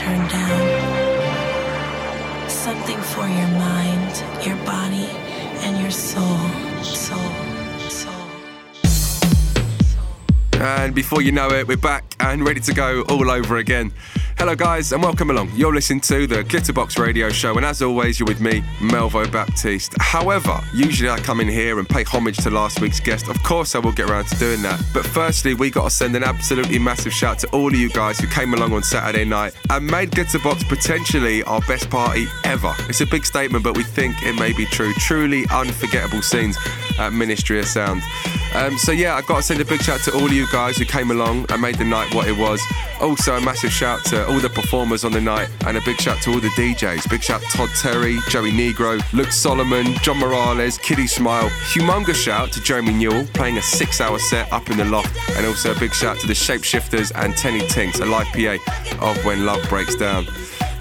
turn down. Something for your mind, your body, and your. Soul. Soul. And before you know it, we're back and ready to go all over again. Hello, guys, and welcome along. You're listening to the Glitterbox Radio Show, and as always, you're with me, Melvo Baptiste. However, usually I come in here and pay homage to last week's guest. Of course, I will get around to doing that. But firstly, we got to send an absolutely massive shout to all of you guys who came along on Saturday night and made Glitterbox potentially our best party ever. It's a big statement, but we think it may be true. Truly unforgettable scenes at Ministry of Sound. Um, so yeah, I've got to send a big shout to all of you guys who came along and made the night what it was. Also, a massive shout to all the performers on the night and a big shout to all the DJs. Big shout Todd Terry, Joey Negro, Luke Solomon, John Morales, Kiddy Smile. Humongous shout to Jeremy Newell playing a six-hour set up in the loft, and also a big shout to the Shapeshifters and Tenny Tinks, a live PA of When Love Breaks Down.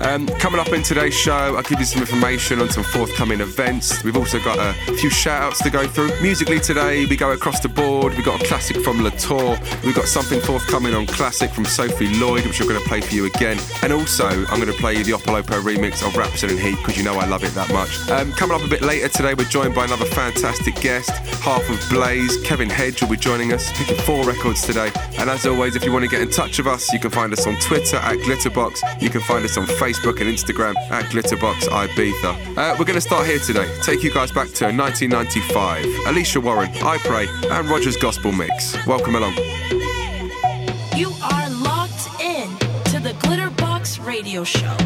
Um, coming up in today's show, I'll give you some information on some forthcoming events. We've also got a few shout outs to go through. Musically today, we go across the board. We've got a classic from Latour. We've got something forthcoming on classic from Sophie Lloyd, which we're going to play for you again. And also, I'm going to play you the Opolopo remix of Rhapsody in Heat because you know I love it that much. Um, coming up a bit later today, we're joined by another fantastic guest, half of Blaze. Kevin Hedge will be joining us, picking four records today. And as always, if you want to get in touch with us, you can find us on Twitter at Glitterbox. You can find us on Facebook Facebook and Instagram at Glitterbox Ibiza. Uh, we're going to start here today. Take you guys back to 1995. Alicia Warren, I Pray, and Rogers Gospel Mix. Welcome along. You are locked in to the Glitterbox Radio Show.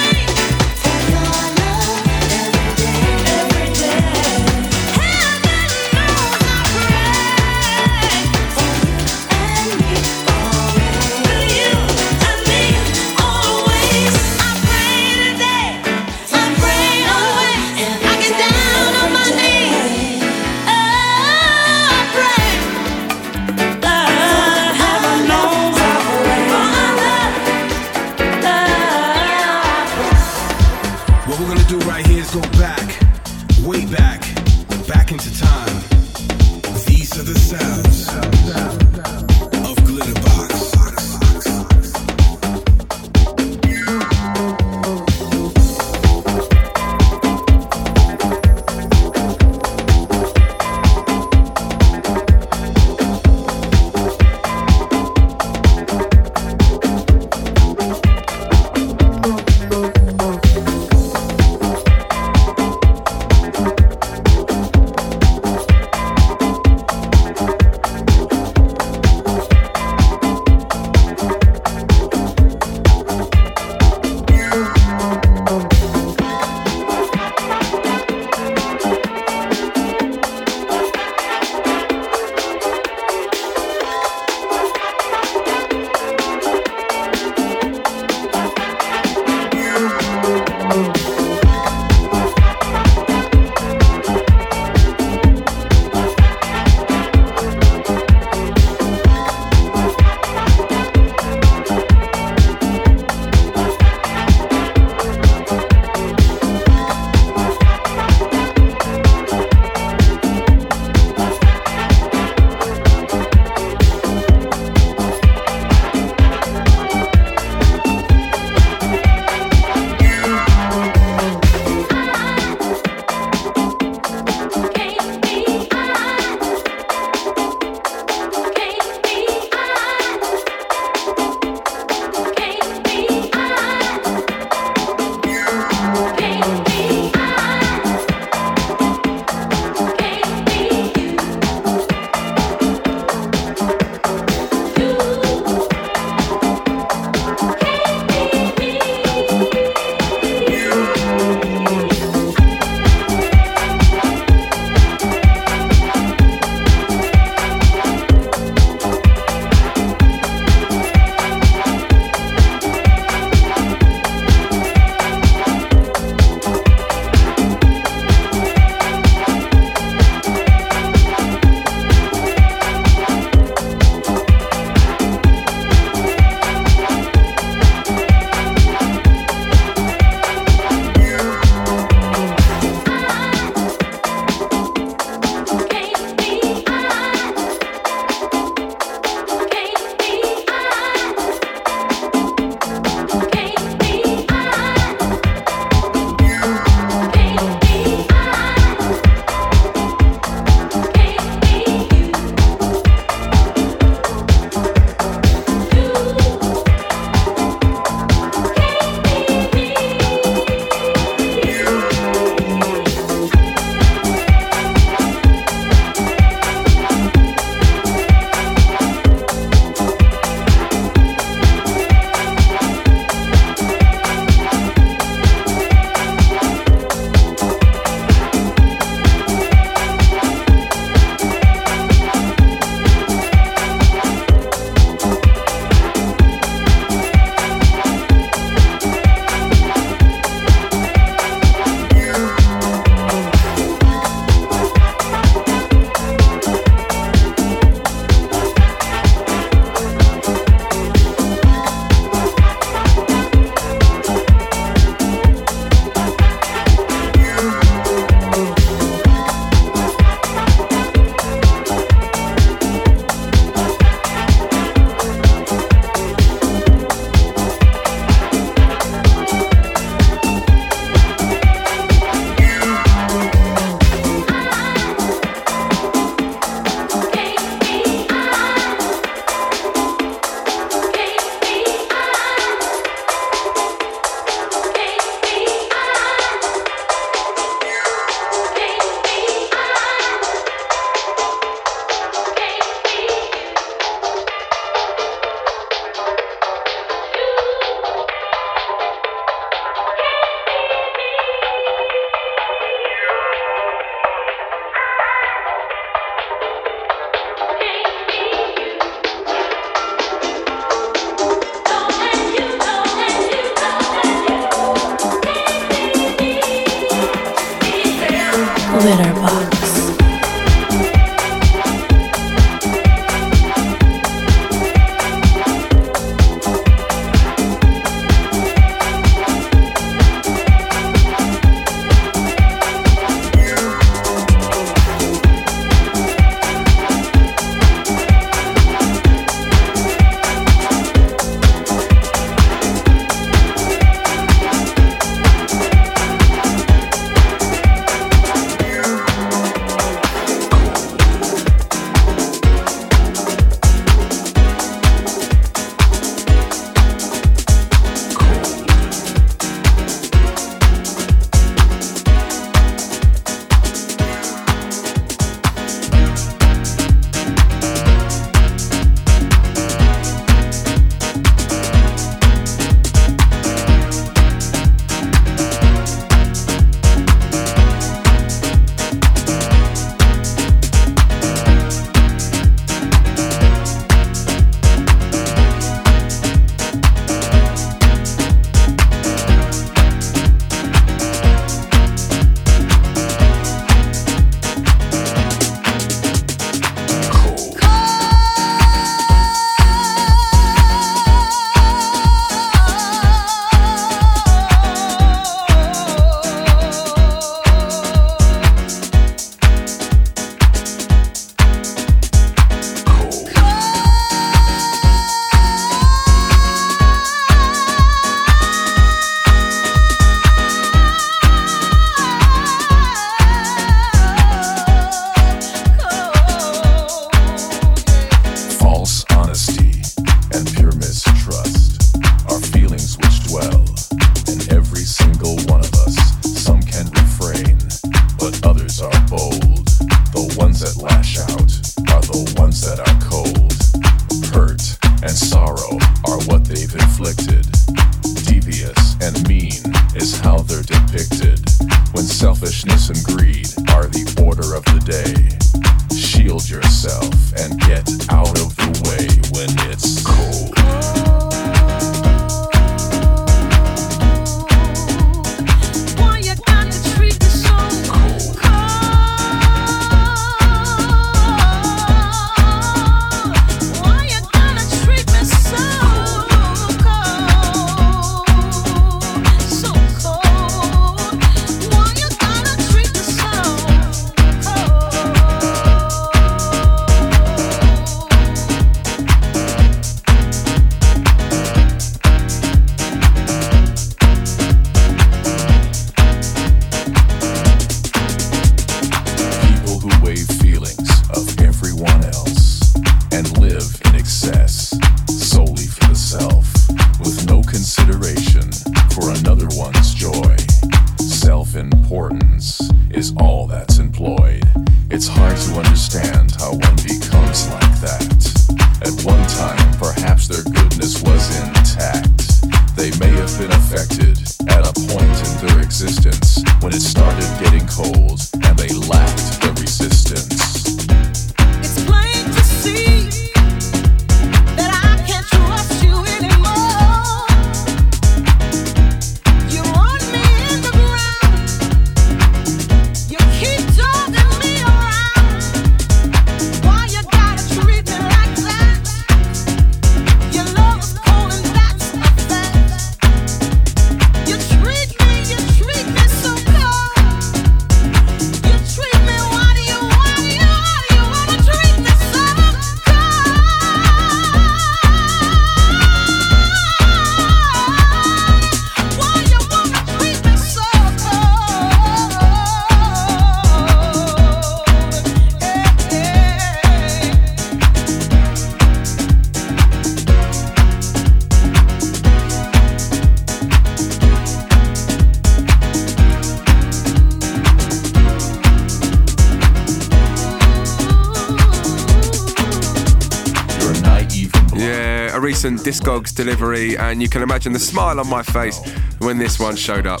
Discogs delivery, and you can imagine the smile on my face when this one showed up.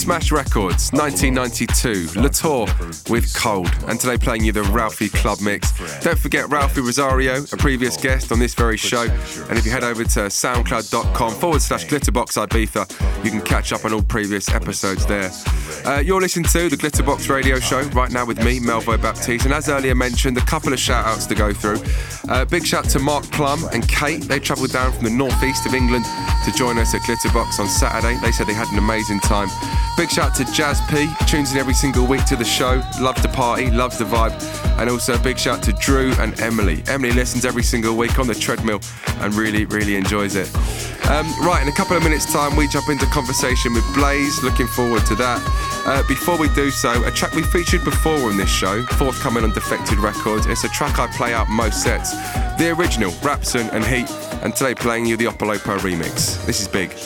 Smash Records, 1992, Latour with Cold, and today playing you the Ralphi Club Mix. Don't forget Ralphi Rosario, a previous guest on this very show, and if you head over to soundcloud.com forward slash glitterbox Ibiza, you can catch up on all previous episodes there. Uh, you're listening to the Glitterbox Radio Show right now with me, Melvo Baptiste, and as earlier mentioned, a couple of shout outs to go through. Uh, big shout to Mark Plum and Kate. They travelled down from the northeast of England to join us at Glitterbox on Saturday. They said they had an amazing time. Big shout out to Jazz P, tunes in every single week to the show, loves the party, loves the vibe. And also a big shout out to Drew and Emily. Emily listens every single week on the treadmill and really, really enjoys it. Um, right, in a couple of minutes' time, we jump into conversation with Blaze. Looking forward to that. Uh, before we do so, a track we featured before on this show, forthcoming on Defected Records. It's a track I play out most sets. The original, Rapson and Heat, and today playing you the Opolopo remix. This is big.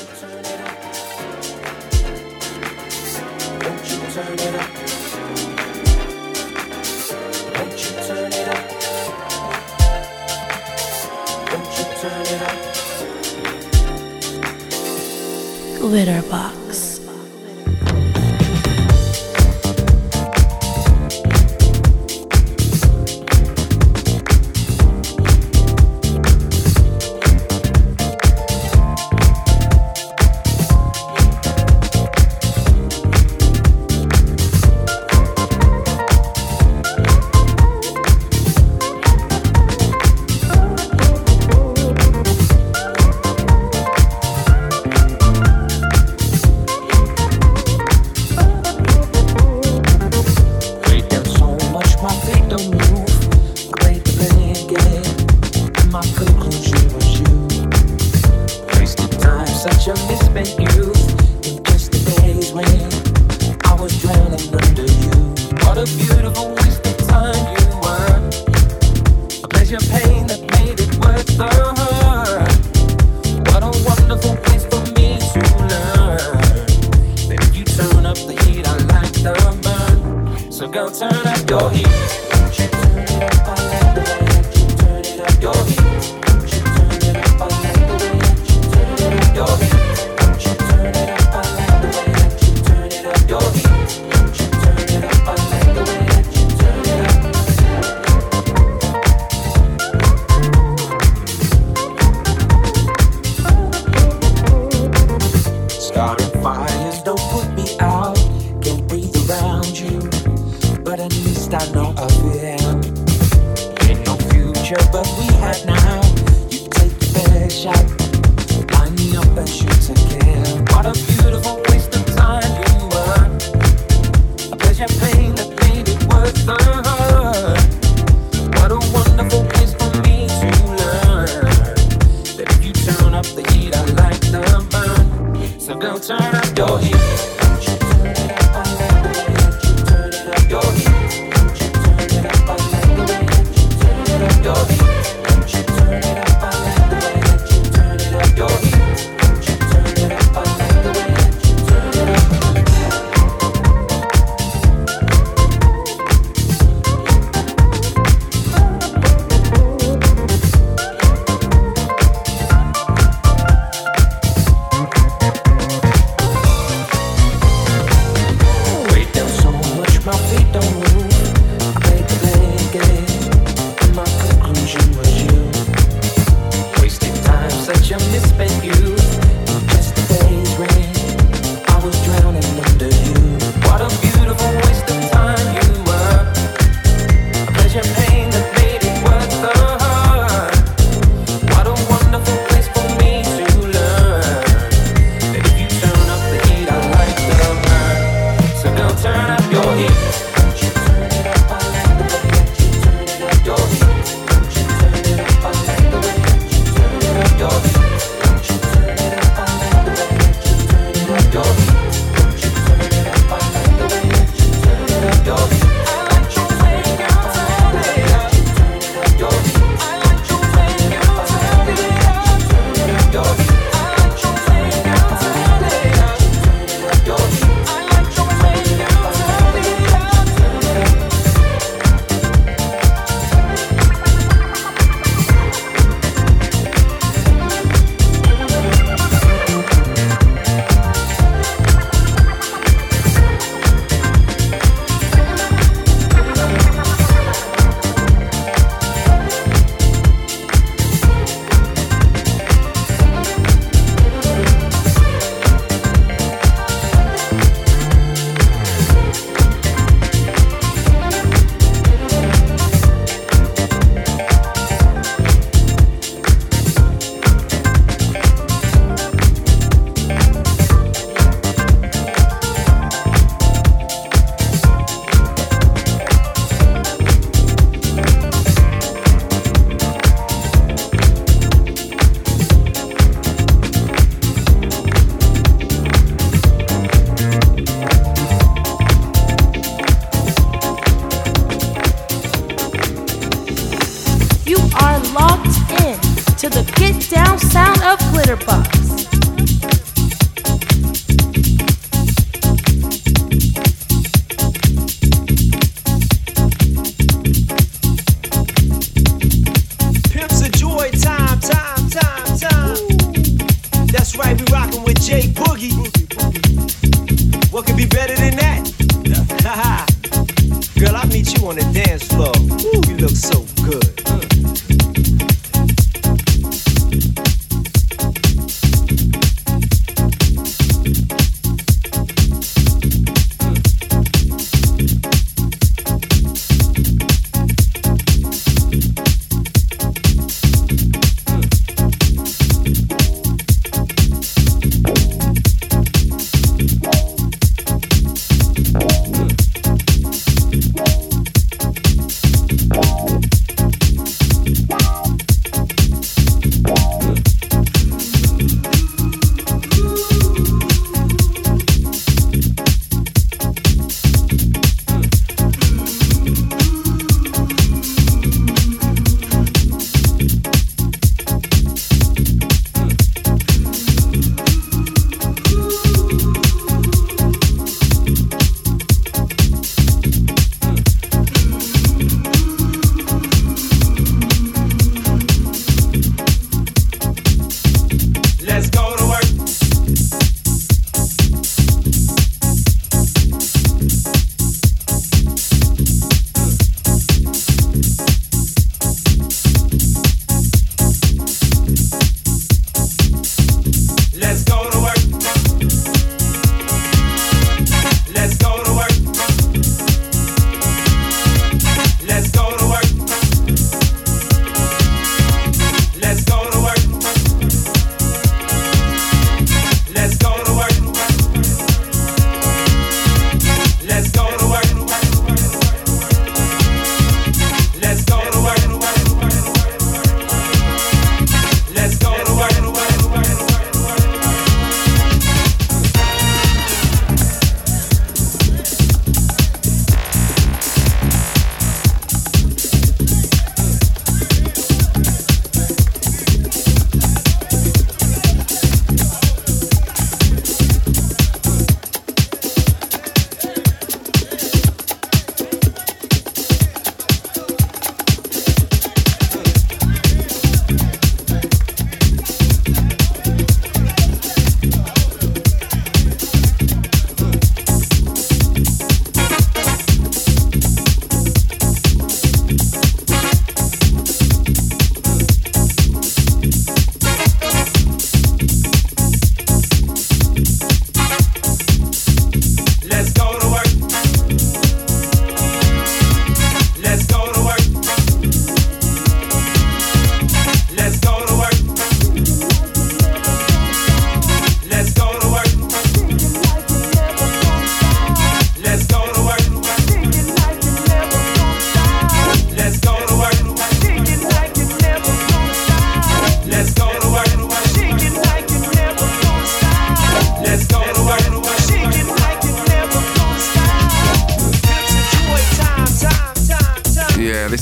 Glitterbox. beautiful Glitterbuck.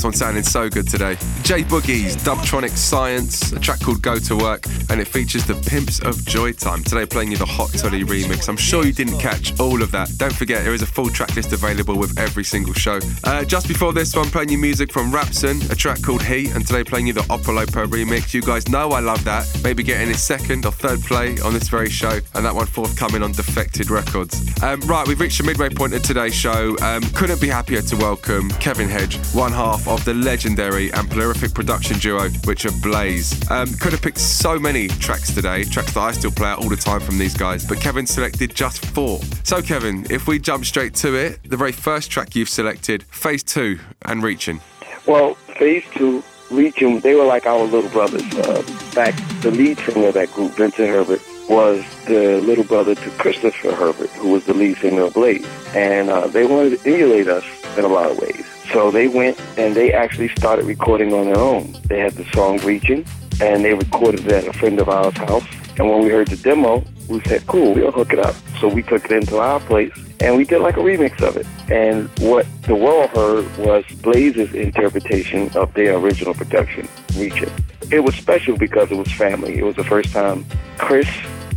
One's sounding so good today. J Boogie's Dubtronic Science, a track called Go to Work, and it features the Pimps of Joytime. Today, playing you the Hot Toddy remix. I'm sure you didn't catch all of that. Don't forget, there is a full track list available with every single show. Uh, just before this one, playing you music from Rapson, a track called Heat, and today playing you the Opolopo remix. You guys know I love that. Maybe getting his second or third play on this very show, and that one forthcoming on Defected Records. Um, right, we've reached the midway point of today's show. Um, couldn't be happier to welcome Kevin Hedge, one half of the legendary and prolific production duo, which are Blaze. Um, could have picked so many tracks today, tracks that I still play out all the time from these guys, but Kevin selected just four. So, Kevin, if we jump straight to it, the very first track you've selected, Phase 2 and Reaching. Well, Phase 2, Reaching, they were like our little brothers. Uh, back, the lead singer of that group, Vincent Herbert, was the little brother to Christopher Herbert, who was the lead singer of Blaze. And uh, they wanted to emulate us in a lot of ways. So they went and they actually started recording on their own. They had the song Reaching, and they recorded it at a friend of ours' house. And when we heard the demo, we said, cool, we'll hook it up. So we took it into our place and we did like a remix of it. And what the world heard was Blaze's interpretation of their original production, Reaching. It was special because it was family. It was the first time Chris,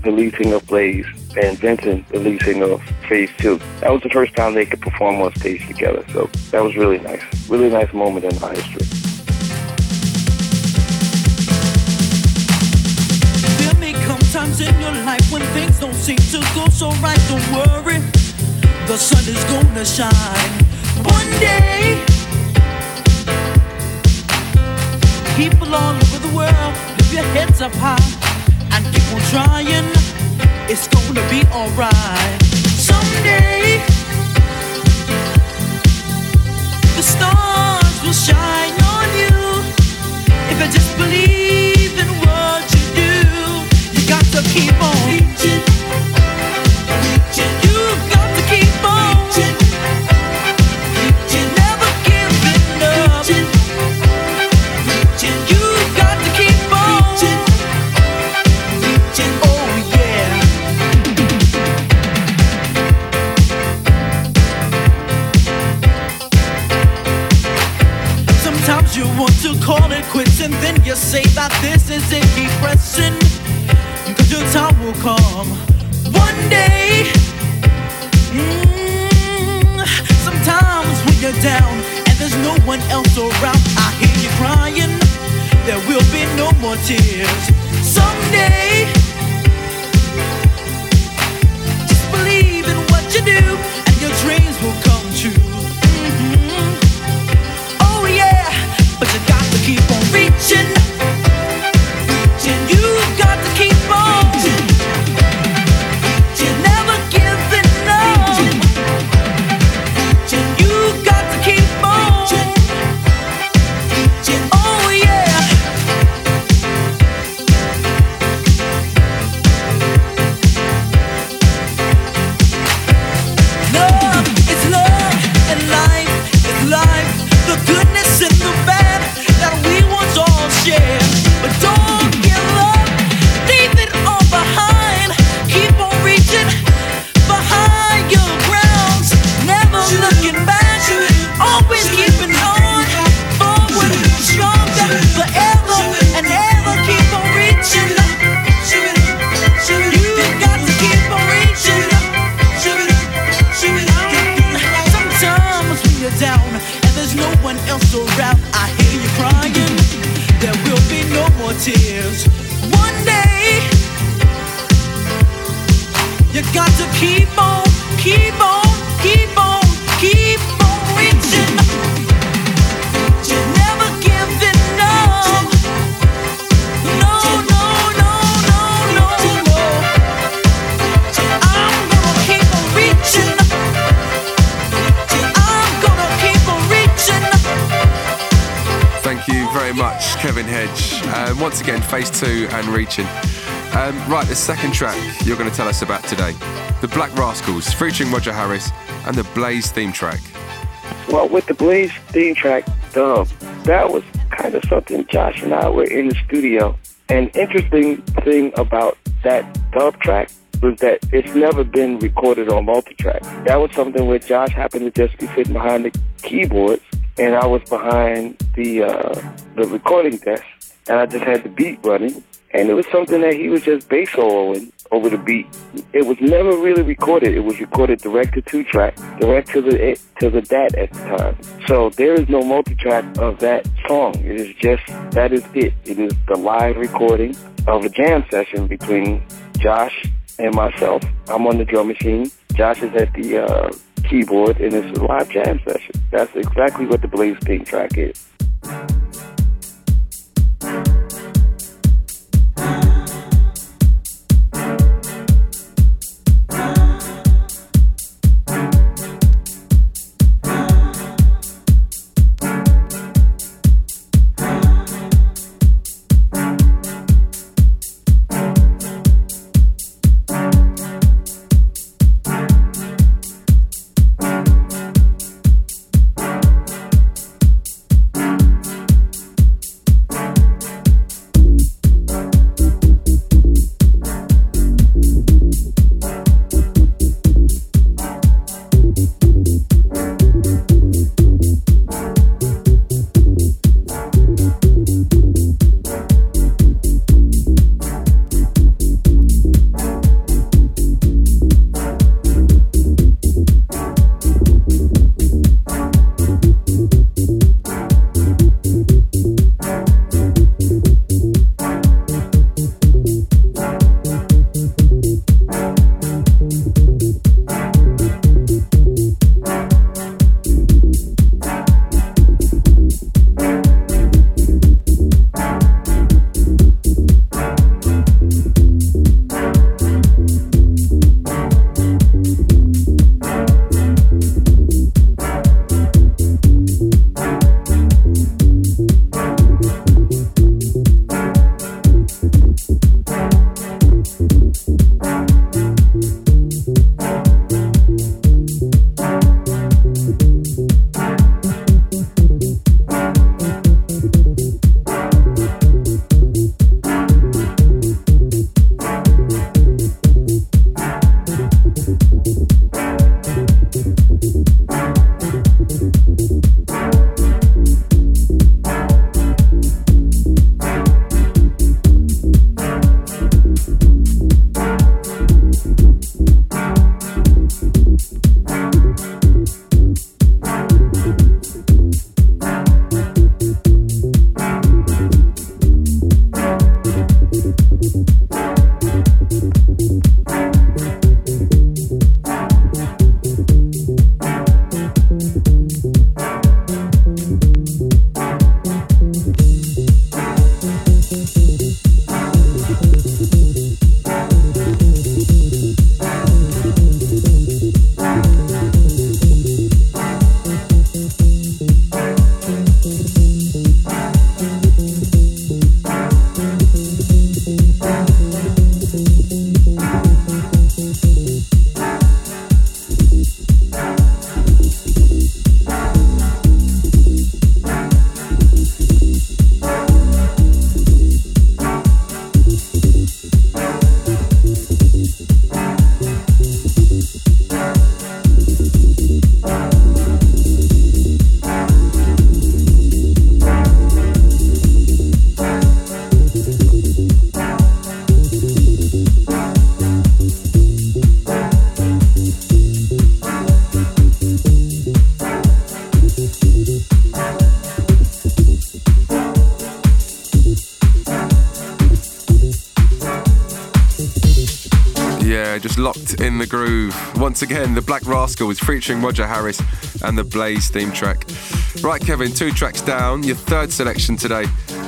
the lead singer of Blaze, and Vincent, the lead singer of Phase 2. That was the first time they could perform on stage together. So that was really nice. Really nice moment in our history. There may come times in your life when things don't seem to go so right. Don't worry, the sun is gonna shine one day. People all over the world, lift your heads up high and keep on trying. It's gonna be alright. Someday, the stars will shine on you if you just believe in what you do. You got to keep on reaching. You say that this is it, keep pressing. Your time will come one day. Mm, sometimes when you're down and there's no one else around, I hear you crying. There will be no more tears someday. Just believe in what you do and your dreams will come 2 and Reaching. Um, right, the second track you're going to tell us about today The Black Rascals, featuring Roger Harris, and the Blaze theme track. Well, with the Blaze theme track, Dub, that was kind of something Josh and I were in the studio. An interesting thing about that dub track was that it's never been recorded on multi-track. That was something where Josh happened to just be sitting behind the keyboards and I was behind the uh, the recording desk, and I just had the beat running, and it was something that he was just bass soloing over the beat. It was never really recorded. It was recorded direct to two track, direct to the to the DAT at the time. So there is no multi track of that song. It is just that is it. It is the live recording of a jam session between Josh and myself. I'm on the drum machine. Josh is at the uh, keyboard, and it's a live jam session. That's exactly what the Blaze theme track is. Once again, the Black Rascal is featuring Roger Harris and the Blaze theme track. Right, Kevin, two tracks down. Your third selection today,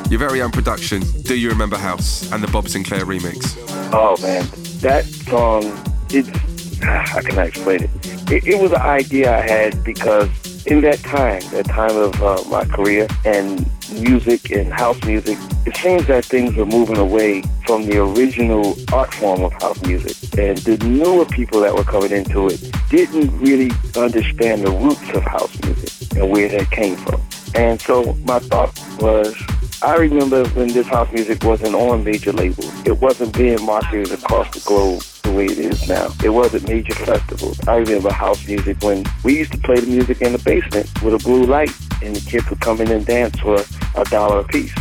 your very own production, Do You Remember House, and the Bob Sinclar remix. Oh man, that song, it's, how can I explain it? It, it was an idea I had because in that time, that time of uh, my career and music and house music, it seems that things are moving away from the original art form of house music. And the newer people that were coming into it didn't really understand the roots of house music and where that came from. And so my thought was, I remember when this house music wasn't on major labels. It wasn't being marketed across the globe the way it is now. It wasn't major festivals. I remember house music when we used to play the music in the basement with a blue light and the kids would come in and dance for a dollar a piece.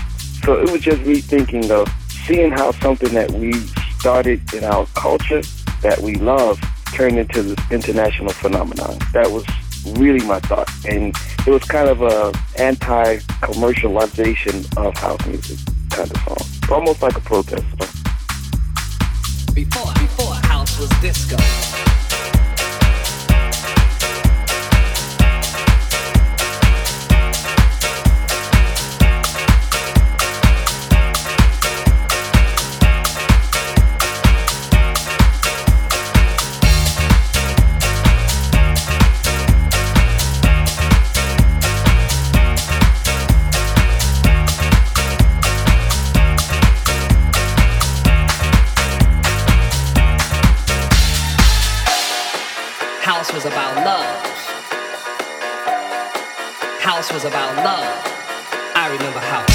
So it was just me thinking of seeing how something that we started in our culture that we love turned into this international phenomenon. That was really my thought. And it was kind of a anti-commercialization of house music kind of song. Almost like a protest song. Before, before was disco. Love. House was about love. I remember house.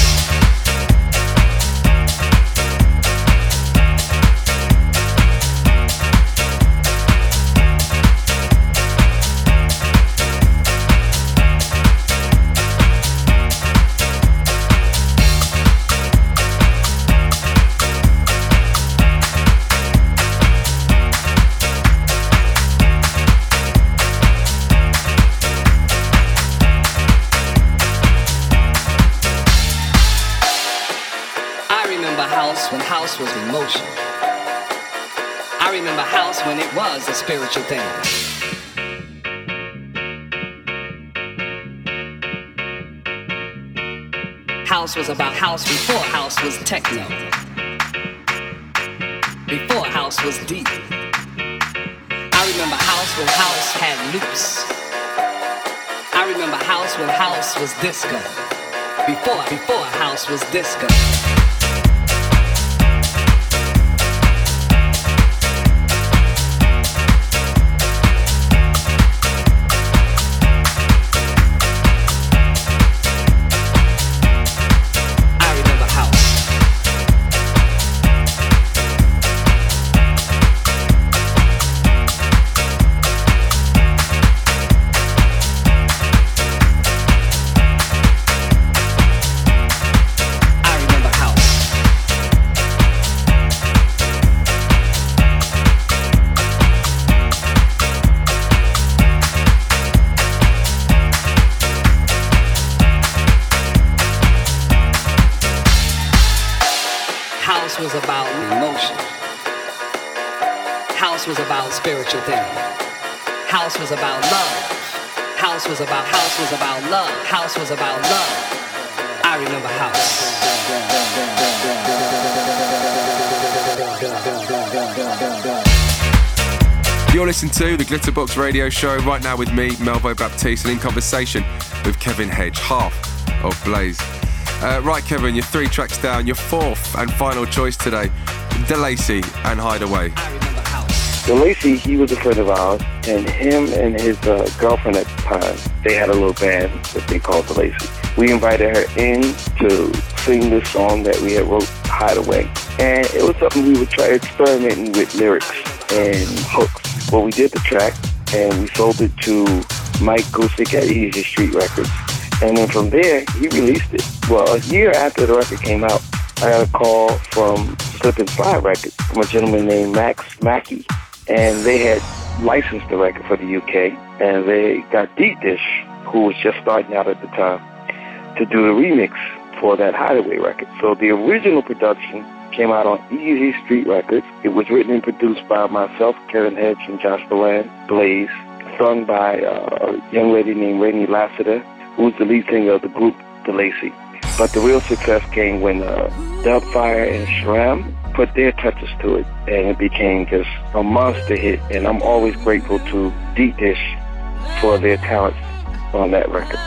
House before house was techno. Before house was deep. I remember house when house had loops. I remember house when house was disco. Before, before house was disco. About love. House was about love. I remember house. You're listening to the Glitterbox Radio Show right now with me, Melvo Baptiste, and in conversation with Kevin Hedge, half of Blaze. Uh, right, Kevin, you're three tracks down. Your fourth and final choice today, DeLacy and Hideaway. Lacey, he was a friend of ours, and him and his uh, girlfriend at the time, they had a little band that they called the. We invited her in to sing this song that we had wrote, Hideaway. And it was something we would try experimenting with lyrics and hooks. Well, we did the track, and we sold it to Mike Gusick at Easy Street Records. And then from there, he released it. Well, a year after the record came out, I got a call from Slip and Slide Records from a gentleman named Max Mackey. And they had licensed the record for the UK. And they got Deep Dish, who was just starting out at the time, to do the remix for that Hideaway record. So the original production came out on Easy Street Records. It was written and produced by myself, Kevin Hedge, and Josh Milan, Blaze, sung by uh, a young lady named Rainey Lassiter, who was the lead singer of the group The Lacey. But the real success came when uh, Dubfire and Sharam put their touches to it, and it became just a monster hit. And I'm always grateful to Deep Dish for their talents on that record.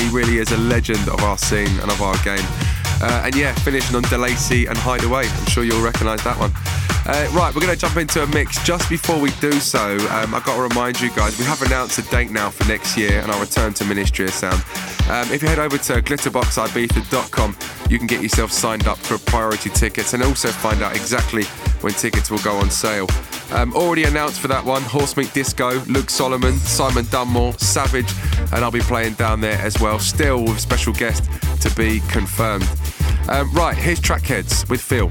He really is a legend of our scene and of our game. Uh, and yeah, finishing on DeLacy and Hideaway. I'm sure you'll recognise that one. Uh, right, we're going to jump into a mix. Just before we do so, um, I've got to remind you guys, we have announced a date now for next year and our return to Ministry of Sound. Um, if you head over to glitterboxibiza.com, you can get yourself signed up for priority tickets and also find out exactly when tickets will go on sale. Um, already announced for that one Horsemeat Disco, Luke Solomon, Simon Dunmore, Savage, and I'll be playing down there as well, still with special guest to be confirmed. Um, right, here's Trackheads with Phil.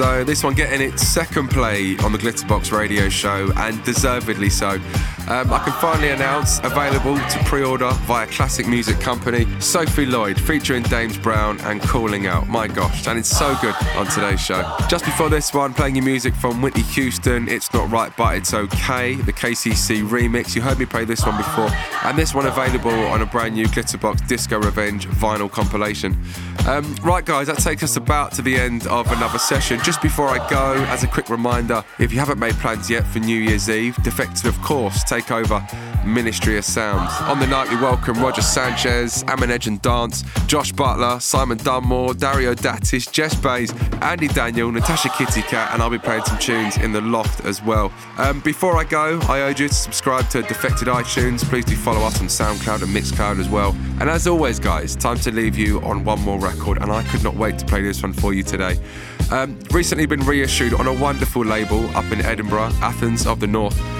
This one getting its second play on the Glitterbox radio show, and deservedly so. Um, I can finally announce available to pre order via Classic Music Company Sophie Lloyd featuring Dames Brown and Calling Out. My gosh, sounding so good on today's show. Just before this one, playing your music from Whitney Houston, It's Not Right But It's Okay, the KCC remix. You heard me play this one before, and this one available on a brand new Glitterbox Disco Revenge vinyl compilation. Um, right, guys, that takes us about to the end of another session. Just before I go, as a quick reminder, if you haven't made plans yet for New Year's Eve, Defected, of course, take over Ministry of Sounds. On the night, we welcome Roger Sanchez, Amine Edge and Dance, Josh Butler, Simon Dunmore, Dario D'Attis, Jess Bays, Andy Daniel, Natasha Kitty Katt, and I'll be playing some tunes in the loft as well. Um, before I go, I urge you to subscribe to Defected iTunes. Please do follow us on SoundCloud and Mixcloud as well. And as always, guys, time to leave you on one more record, and I could not wait to play this one for you today. Um, recently been reissued on a wonderful label up in Edinburgh, Athens of the North.